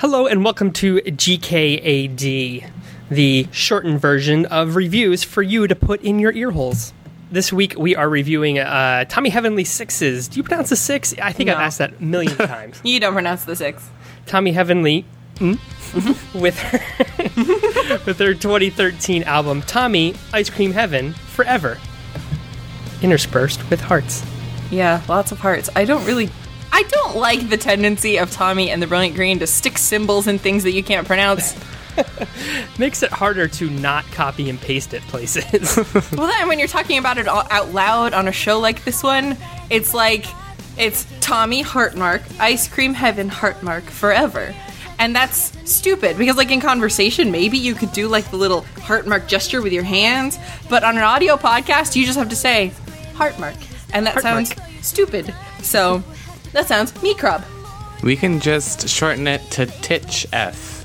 Hello and welcome to GKAD, the shortened version of reviews for you to put in your ear holes. This week we are reviewing uh, Tommy Heavenly Sixes. Do you pronounce the six? I think I've asked that a million times. You don't pronounce the six. Tommy Heavenly mm, with her with her 2013 album Tommy Ice Cream Heaven Forever, interspersed with hearts. Yeah, lots of hearts. I don't really. I don't like the tendency of Tommy and the Brilliant Green to stick symbols in things that you can't pronounce. Makes it harder to not copy and paste it places. well, then when you're talking about it all out loud on a show like this one, it's like it's Tommy Heartmark, Ice Cream Heaven Heartmark Forever. And that's stupid because, like, in conversation, maybe you could do like the little heartmark gesture with your hands, but on an audio podcast, you just have to say heartmark, and that Heartmark. sounds stupid. So that sounds me crub. We can just shorten it to Titch F.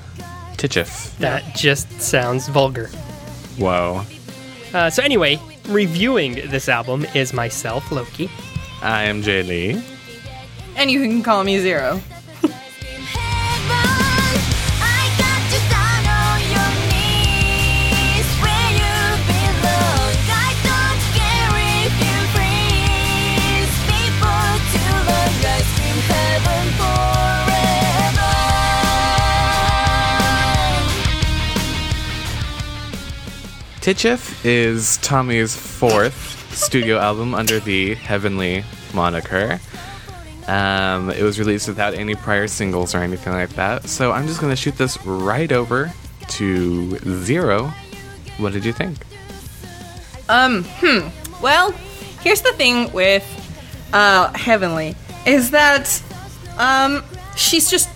Titchif. that just sounds vulgar. Whoa. Uh, so anyway, reviewing this album is myself, Loki. I am Jay Lee. And you can call me Zero. Titchif is Tommy's fourth studio album under the Heavenly moniker. Um, it was released without any prior singles or anything like that. So I'm just going to shoot this right over to Zero. What did you think? Um, hmm. Well, here's the thing with uh, Heavenly is that um, she's just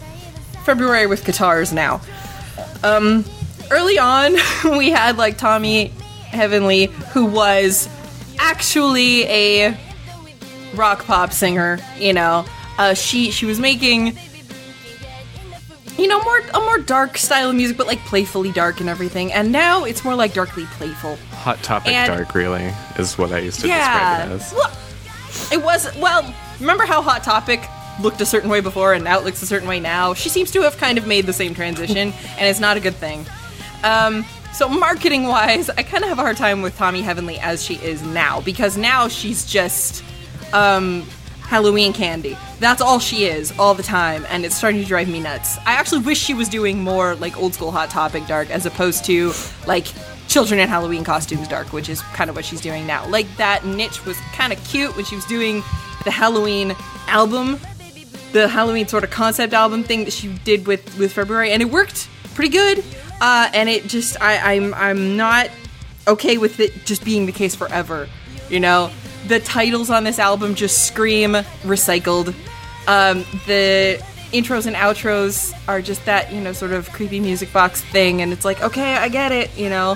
February with guitars now. Um, early on, we had like Tommy Heavenly, who was actually a rock pop singer. You know, uh, she she was making you know more a more dark style of music, but like playfully dark and everything. And now it's more like darkly playful. Hot Topic And- Dark, really, is what I used to Yeah. describe it as. Well, it was well. Remember how Hot Topic looked a certain way before and now it looks a certain way now? She seems to have kind of made the same transition, and it's not a good thing. Um, so marketing wise, I kind of have a hard time with Tommy Heavenly as she is now because now she's just um, Halloween candy. That's all she is all the time, and it's starting to drive me nuts. I actually wish she was doing more like old school Hot Topic dark as opposed to like children in Halloween costumes dark, which is kind of what she's doing now. Like that niche was kind of cute when she was doing the Halloween album, the Halloween sort of concept album thing that she did with with February, and it worked pretty good. Uh, and it just I, I'm I'm not okay with it just being the case forever. You know, the titles on this album just scream recycled. Um, the intros and outros are just that, you know, sort of creepy music box thing, and it's like, okay, I get it, you know.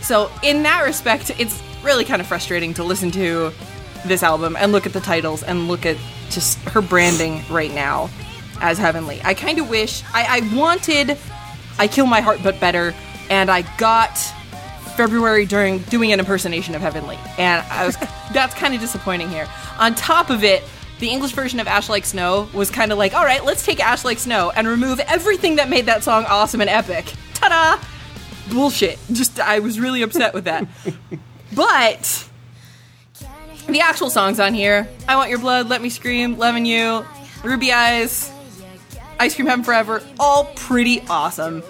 So, in that respect, it's really kind of frustrating to listen to this album and look at the titles and look at just her branding right now as Heavenly. I kind of wish, I, I wanted I Kill My Heart But Better, and I got February during doing an impersonation of Heavenly, and I was that's kind of disappointing here. On top of it, the English version of Ash Like Snow was kind of like, all right, let's take Ash Like Snow and remove everything that made that song awesome and epic. Ta-da! Bullshit. Just I was really upset with that. but the actual songs on here, I Want Your Blood, Let Me Scream, Loving You, Ruby Eyes, Ice Cream Heaven Forever, all pretty awesome.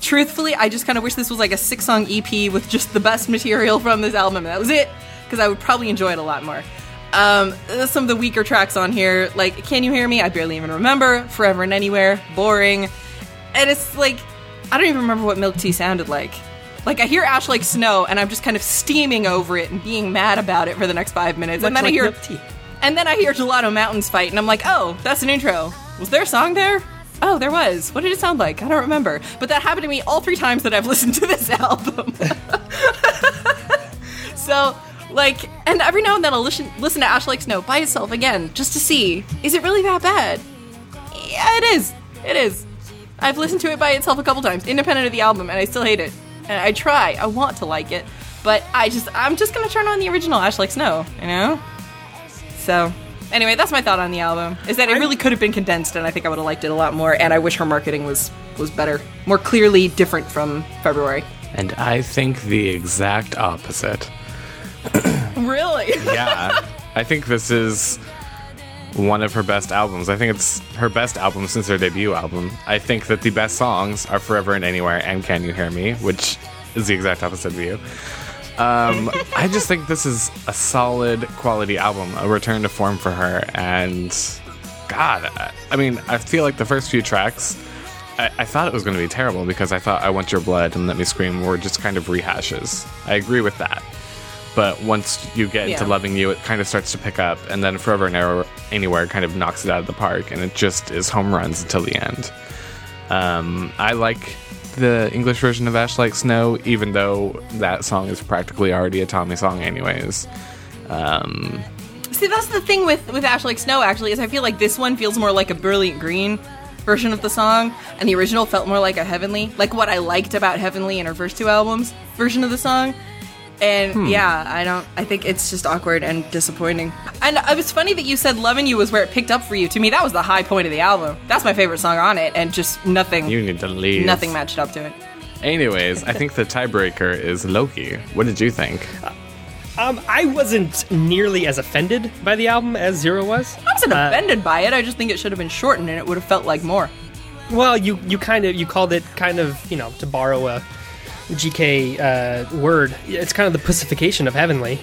Truthfully, I just kind of wish this was like a six song EP with just the best material from this album, and that was it, because I would probably enjoy it a lot more. Um, some of the weaker tracks on here, like Can You Hear Me? I barely even remember. Forever and Anywhere, boring. And it's like, I don't even remember what Milk Tea sounded like. Like, I hear Ash Like Snow, and I'm just kind of steaming over it and being mad about it for the next five minutes. and Much then I hear. Milk Tea. And then I hear Gelato Mountains fight, and I'm like, oh, that's an intro. Was there a song there? Oh, there was. What did it sound like? I don't remember. But that happened to me all three times that I've listened to this album. so, like, and every now and then I'll listen, listen to Ash Like Snow by itself again, just to see, is it really that bad? Yeah, it is. It is. I've listened to it by itself a couple times, independent of the album, and I still hate it. And I try. I want to like it, but I just, I'm just gonna turn on the original Ash Like Snow, you know? So, Anyway, that's my thought on the album. Is that it really could have been condensed, and I think I would have liked it a lot more. And I wish her marketing was was better, more clearly different from February. And I think the exact opposite. Really? Yeah. I think this is one of her best albums. I think it's her best album since her debut album. I think that the best songs are Forever and Anywhere and Can You Hear Me, which is the exact opposite of you. Um, I just think this is a solid quality album, a return to form for her. And God, I- mean, I feel like the first few tracks, I, I thought it was going to be terrible because I thought I Want Your Blood and Let Me Scream were just kind of rehashes. I agree with that. But once you get into Loving You, it kind of starts to pick up, and then Forever and Ever- Anywhere kind of knocks it out of the park, and it just is home runs until the end. Um, I like the English version of Ash Like Snow, even though that song is practically already a Tommy song, anyways. Um, See, that's the thing with with Ash Like Snow. Actually, is I feel like this one feels more like a Brilliant Green version of the song, and the original felt more like a Heavenly, like what I liked about Heavenly in her first two albums version of the song. And yeah, I don't. I think it's just awkward and disappointing. And it was funny that you said "Loving You" was where it picked up for you. To me, that was the high point of the album. That's my favorite song on it, and just nothing, you need to leave. nothing matched up to it. Anyways, I think the tiebreaker is Loki. What did you think? Um, I wasn't nearly as offended by the album as Zero was. I wasn't Uh, offended by it. I just think it should have been shortened, and it would have felt like more. Well, you you kind of you called it kind of you know to borrow a GK uh, word. It's kind of the pussification of Heavenly.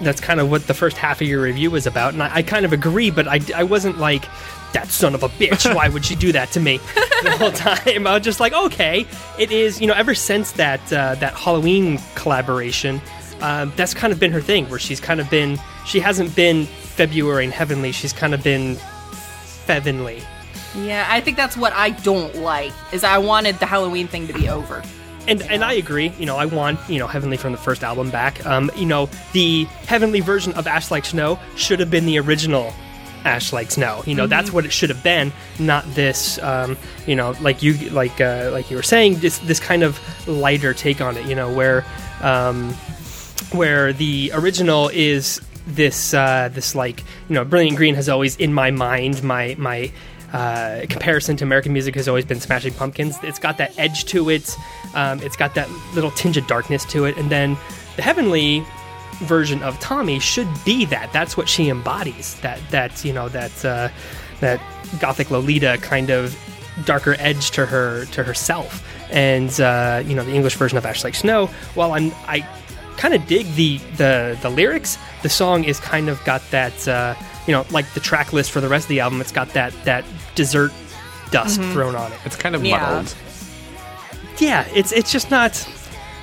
That's kind of what the first half of your review was about, and I, I kind of agree. But I, I wasn't like that son of a bitch. Why would she do that to me the whole time? I was just like, okay, it is. You know, ever since that uh, that Halloween collaboration, um, that's kind of been her thing, where she's kind of been. She hasn't been February and Heavenly. She's kind of been Feavenly. Yeah, I think that's what I don't like. Is I wanted the Halloween thing to be over. And and I agree. You know, I want you know Heavenly from the first album back. Um, you know, the Heavenly version of Ash Like Snow should have been the original Ash Like Snow. You know, that's what it should have been, not this. Um, you know, like you like uh, like you were saying, this this kind of lighter take on it. You know, where um, where the original is this uh, this like you know Brilliant Green has always in my mind my my uh, comparison to American music has always been Smashing Pumpkins. It's got that edge to it. Um, it's got that little tinge of darkness to it, and then the Heavenly version of Tommy should be that. That's what she embodies. That that you know that uh, that gothic Lolita kind of darker edge to her to herself. And uh, you know the English version of Ash Like Snow. While I'm I kind of dig the, the the lyrics, the song is kind of got that uh, you know like the track list for the rest of the album. It's got that that dessert dust thrown on it. It's kind of Yeah. muddled. Yeah, it's it's just not.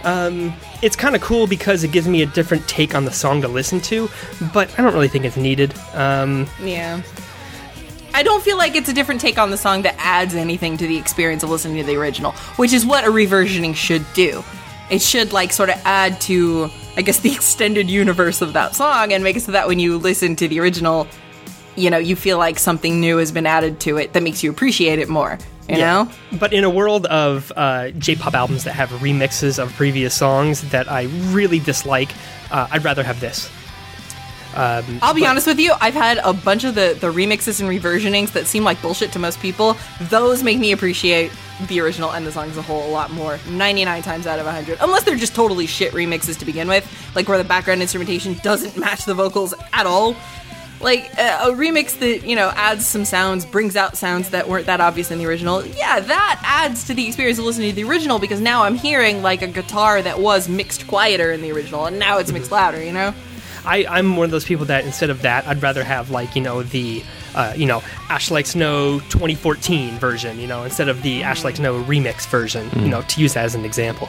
Um, it's kind of cool because it gives me a different take on the song to listen to, but I don't really think it's needed. Um, Yeah. I don't feel like it's a different take on the song that adds anything to the experience of listening to the original, which is what a reversioning should do. It should like sort of add to, I guess, the extended universe of that song and make it so that when you listen to the original, you know, you feel like something new has been added to it that makes you appreciate it more. You know? But in a world of uh, J-pop albums that have remixes of previous songs that I really dislike, uh, I'd rather have this. I'll be honest with you, I've had a bunch of the, the remixes and reversionings that seem like bullshit to most people. Those make me appreciate the original and the song as a whole a lot more. 99 times out of 100. Unless they're just totally shit remixes to begin with, like where the background instrumentation doesn't match the vocals at all. Like uh, a remix that, you know, adds some sounds, brings out sounds that weren't that obvious in the original. Yeah, that adds to the experience of listening to the original because now I'm hearing like a guitar that was mixed quieter in the original and now it's mixed louder, you know? I, I'm one of those people that instead of that, I'd rather have like you know the uh, you know Ash Like Snow 2014 version, you know, instead of the Ash Like Snow remix version, you know, to use that as an example.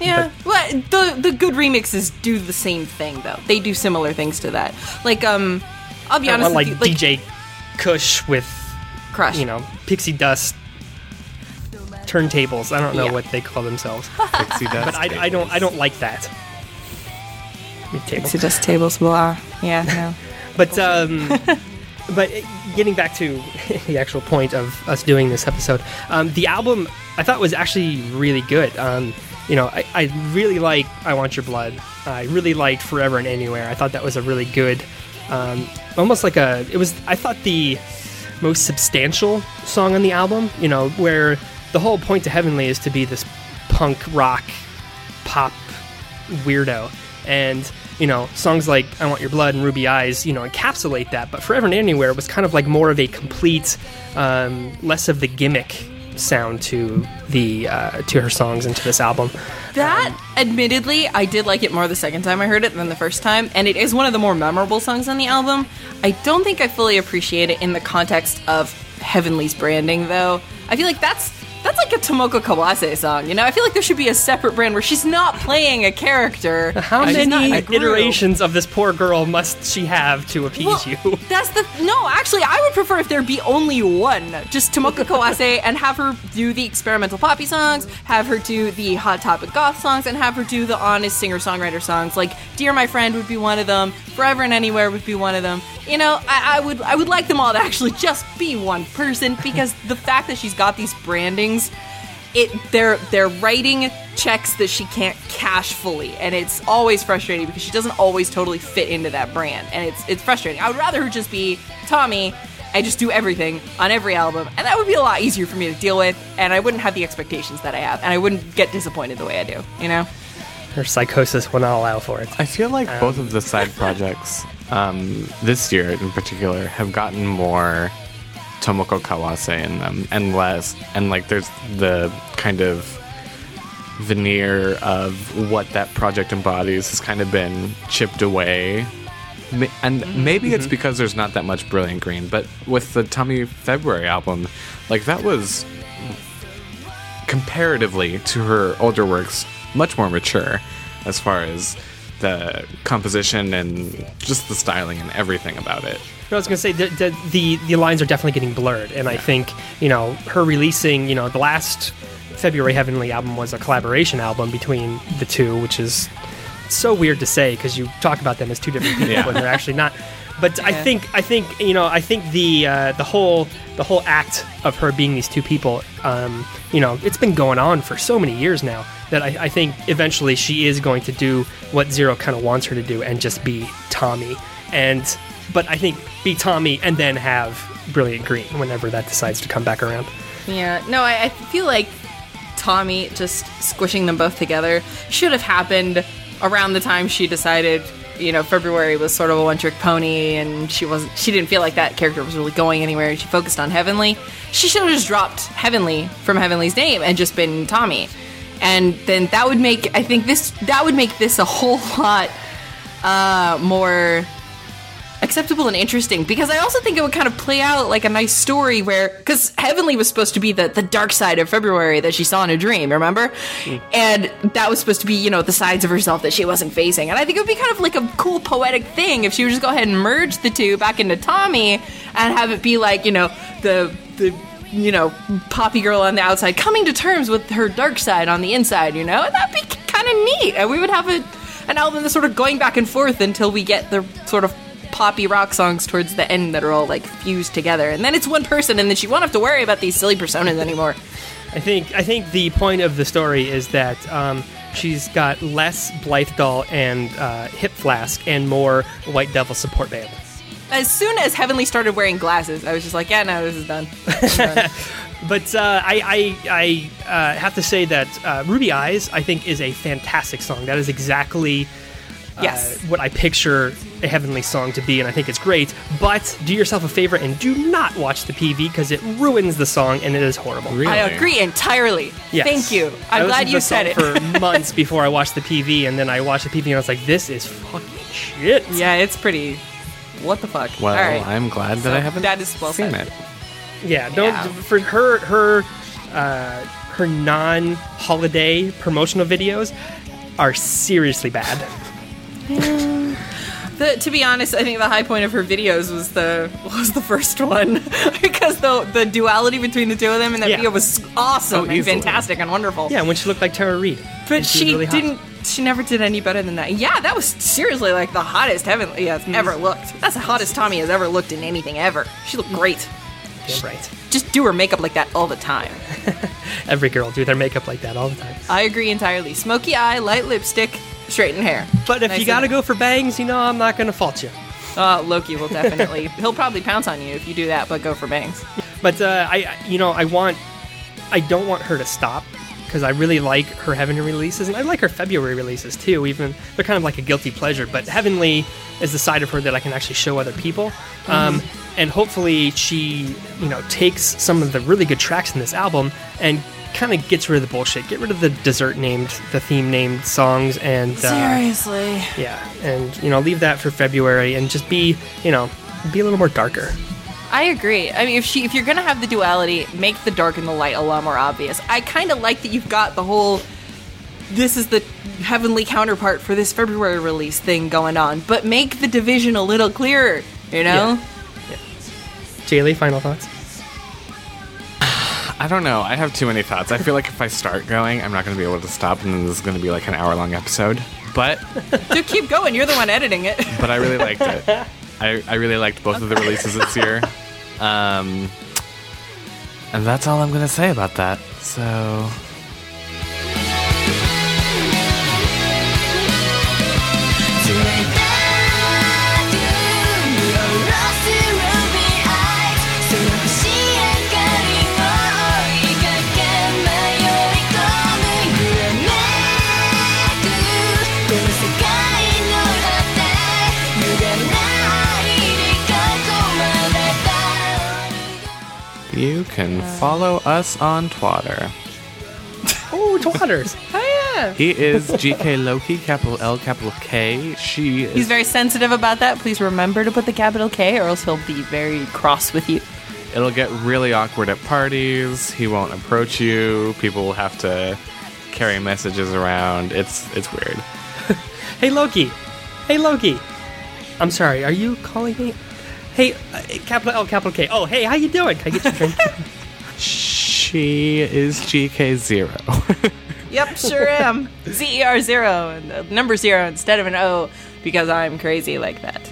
Yeah, well, the the good remixes do the same thing though. They do similar things to that. Like, um, I'll be I honest want with you, like DJ Kush with Crush. you know pixie dust turntables. I don't know Yeah. what they call themselves, Pixie dust. but I, I don't I don't like that. Table. just tables, blah. Yeah, no. But um, but getting back to the actual point of us doing this episode, um, the album I thought was actually really good. Um, you know, I, I really like "I Want Your Blood." I really liked "Forever and Anywhere." I thought that was a really good um, almost like a. It was I thought the most substantial song on the album. You know, where the whole point to Heavenly is to be this punk rock pop weirdo and you know songs like i want your blood and ruby eyes you know encapsulate that but forever and anywhere was kind of like more of a complete um, less of the gimmick sound to the uh, to her songs and to this album That, admittedly, I did like it more the second time I heard it than the first time, and it is one of the more memorable songs on the album. I don't think I fully appreciate it in the context of Heavenly's branding, though. I feel like that's that's like a Tomoko Kawase song, you know? I feel like there should be a separate brand where she's not playing a character. how she's not in many a group. iterations of this poor girl must she have to appease Well, you That's the no. Actually, I would prefer if there be only one, just Tomoko Kawase, and have her do the experimental poppy songs, have her do the hot topic goth songs, and have her do the honest singer songwriter songs. Like "Dear My Friend" would be one of them. "Forever and Anywhere" would be one of them. You know, I, I would I would like them all to actually just be one person because the fact that she's got these brandings. It they're they're writing checks that she can't cash fully, and it's always frustrating because she doesn't always totally fit into that brand, and it's it's frustrating. I would rather her just be Tommy and just do everything on every album, and that would be a lot easier for me to deal with, and I wouldn't have the expectations that I have, and I wouldn't get disappointed the way I do. You know? her psychosis will not allow for it I feel like both of the side projects um, this year in particular have gotten more Tomoko Kawase in them and less and like there's the kind of veneer of what that project embodies has kind of been chipped away. And mm-hmm. maybe it's mm-hmm. because there's not that much brilliant green but with the Tommy February album like that was comparatively to her older works, much more mature as far as the composition and just the styling and everything about it. I was going to say the, the the the lines are definitely getting blurred, and I think you know her releasing you know the last February Heavenly album was a collaboration album between the two, which is so weird to say because you talk about them as two different people Yeah. when they're actually not. But I think I think you know I think the uh, the whole the whole act of her being these two people, um, you know, it's been going on for so many years now that I, I think eventually she is going to do what Zero kind of wants her to do and just be Tommy. And but I think be Tommy and then have Brilliant Green whenever that decides to come back around. Yeah, no, I, I feel like Tommy just squishing them both together should have happened around the time she decided, you know, February was sort of a one trick pony and she wasn't she didn't feel like that character was really going anywhere she focused on Heavenly. She should have just dropped Heavenly from Heavenly's name and just been Tommy. And then that would make I think this that would make this a whole lot uh more acceptable and interesting because I also think it would kind of play out like a nice story where because Heavenly was supposed to be the the dark side of February that she saw in a dream, remember? Hmm. And that was supposed to be you know the sides of herself that she wasn't facing, and I think it would be kind of like a cool poetic thing if she would just go ahead and merge the two back into Tommy and have it be like you know the the you know poppy girl on the outside coming to terms with her dark side on the inside, you know, and that'd be kind of neat, and we would have a an album that's sort of going back and forth until we get the sort of poppy rock songs towards the end that are all like fused together and then it's one person and then she won't have to worry about these silly personas anymore I think I think the point of the story is that um, she's got less Blythe Doll and uh, Hip Flask and more White Devil support band. as soon as heavenly started wearing glasses i was just like yeah no this is done, This is done. But uh, I, I, I uh, have to say that uh, Ruby Eyes, I think, is a fantastic song. That is exactly uh, Yes. what I picture a heavenly song to be, and I think it's great. But do yourself a favor and do not watch the PV because it ruins the song and it is horrible. Really? i agree entirely Yes. thank you I i'm glad you the said it for months before I watched the PV, and then I watched the PV and I was like, "This is fucking shit." yeah it's pretty what the fuck Well, all right I'm glad that So I haven't that is well seen said. it. Yeah, don't Yeah. for her her uh, her non-holiday promotional videos are seriously bad. The, to be honest, I think the high point of her videos was the was the first one because the the duality between the two of them in that Yeah. video was awesome Oh, and fantastic and wonderful. Yeah, when she looked like Tara Reid, but And she really didn't. She never did any better than that. Yeah, that was seriously like the hottest Heavenly has Mm. ever looked. That's the hottest Tommy has ever looked in anything ever. She looked great. Right. Just do her makeup like that all the time. Every girl do their makeup like that all the time. I agree entirely. Smoky eye, light lipstick, straightened hair. But if Nice you gotta and- go for bangs, you know I'm not gonna fault you. Uh, Loki will definitely. he'll probably pounce on you if you do that, but go for bangs. But uh, I, you know, I want, I don't want her to stop because I really like her Heavenly releases, and I like her February releases too. Even they're kind of like a guilty pleasure, but Heavenly is the side of her that I can actually show other people. Um, and hopefully, she, you know, takes some of the really good tracks in this album and kind of gets rid of the bullshit, get rid of the dessert named, the theme named songs, and uh, Seriously. yeah, and you know, leave that for February and just be, you know, be a little more darker. I agree. I mean, if she, if you're gonna have the duality, make the dark and the light a lot more obvious. I kind of like that you've got the whole. This is the heavenly counterpart for this February release thing going on, but make the division a little clearer. You know. Jaylee, final thoughts? I don't know. I have too many thoughts. I feel like if I start going, I'm not going to be able to stop, and then this is going to be like an hour long episode. But Dude, keep going. You're the one editing it. but I really liked it. I, I really liked both of the releases this year. Um, and that's all I'm going to say about that. So can follow us on Twitter. Oh, Twatters. oh yeah. He is GK Loki, capital L, capital K. She is He's very sensitive about that. Please remember to put the capital K, or else he'll be very cross with you. It'll get really awkward at parties. He won't approach you. People will have to carry messages around. It's it's weird. Hey Loki. Hey Loki. I'm sorry. Are you calling me? Hey, uh, capital L, capital K. Oh, hey, how you doing? Can I get you a drink? She is GK zero. Yep, sure am. Z E R zero and the number zero instead of an O because I'm crazy like that.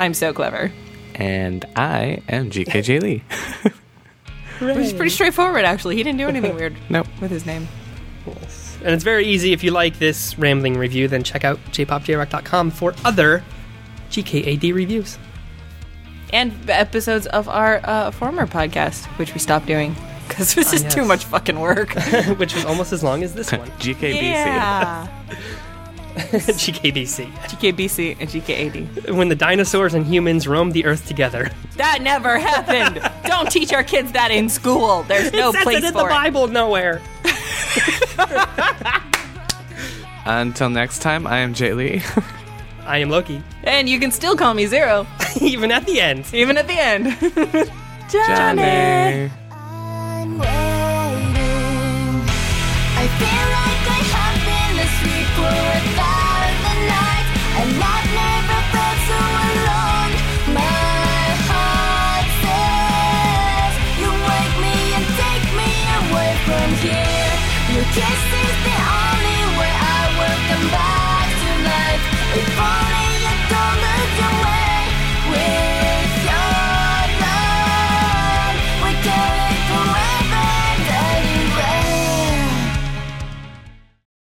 I'm so clever. and I am GK J Lee. Which is pretty straightforward, actually. He didn't do anything weird Nope. with his name. and it's very easy. If you like this rambling review, then check out jpopjrock.com for other GKAD reviews. And episodes of our uh, former podcast, which we stopped doing because this is yes. too much fucking work. which was almost as long as this one. GKBC. yeah. GKBC. GKBC and GKAD. When the dinosaurs and humans roamed the earth together. That never happened. Don't teach our kids that in school. There's no it says place it in for the it. Bible nowhere. Until next time, I am J Lee. I am Loki. And you can still call me Zero, Even at the end. even at the end. Johnny. I'm waiting.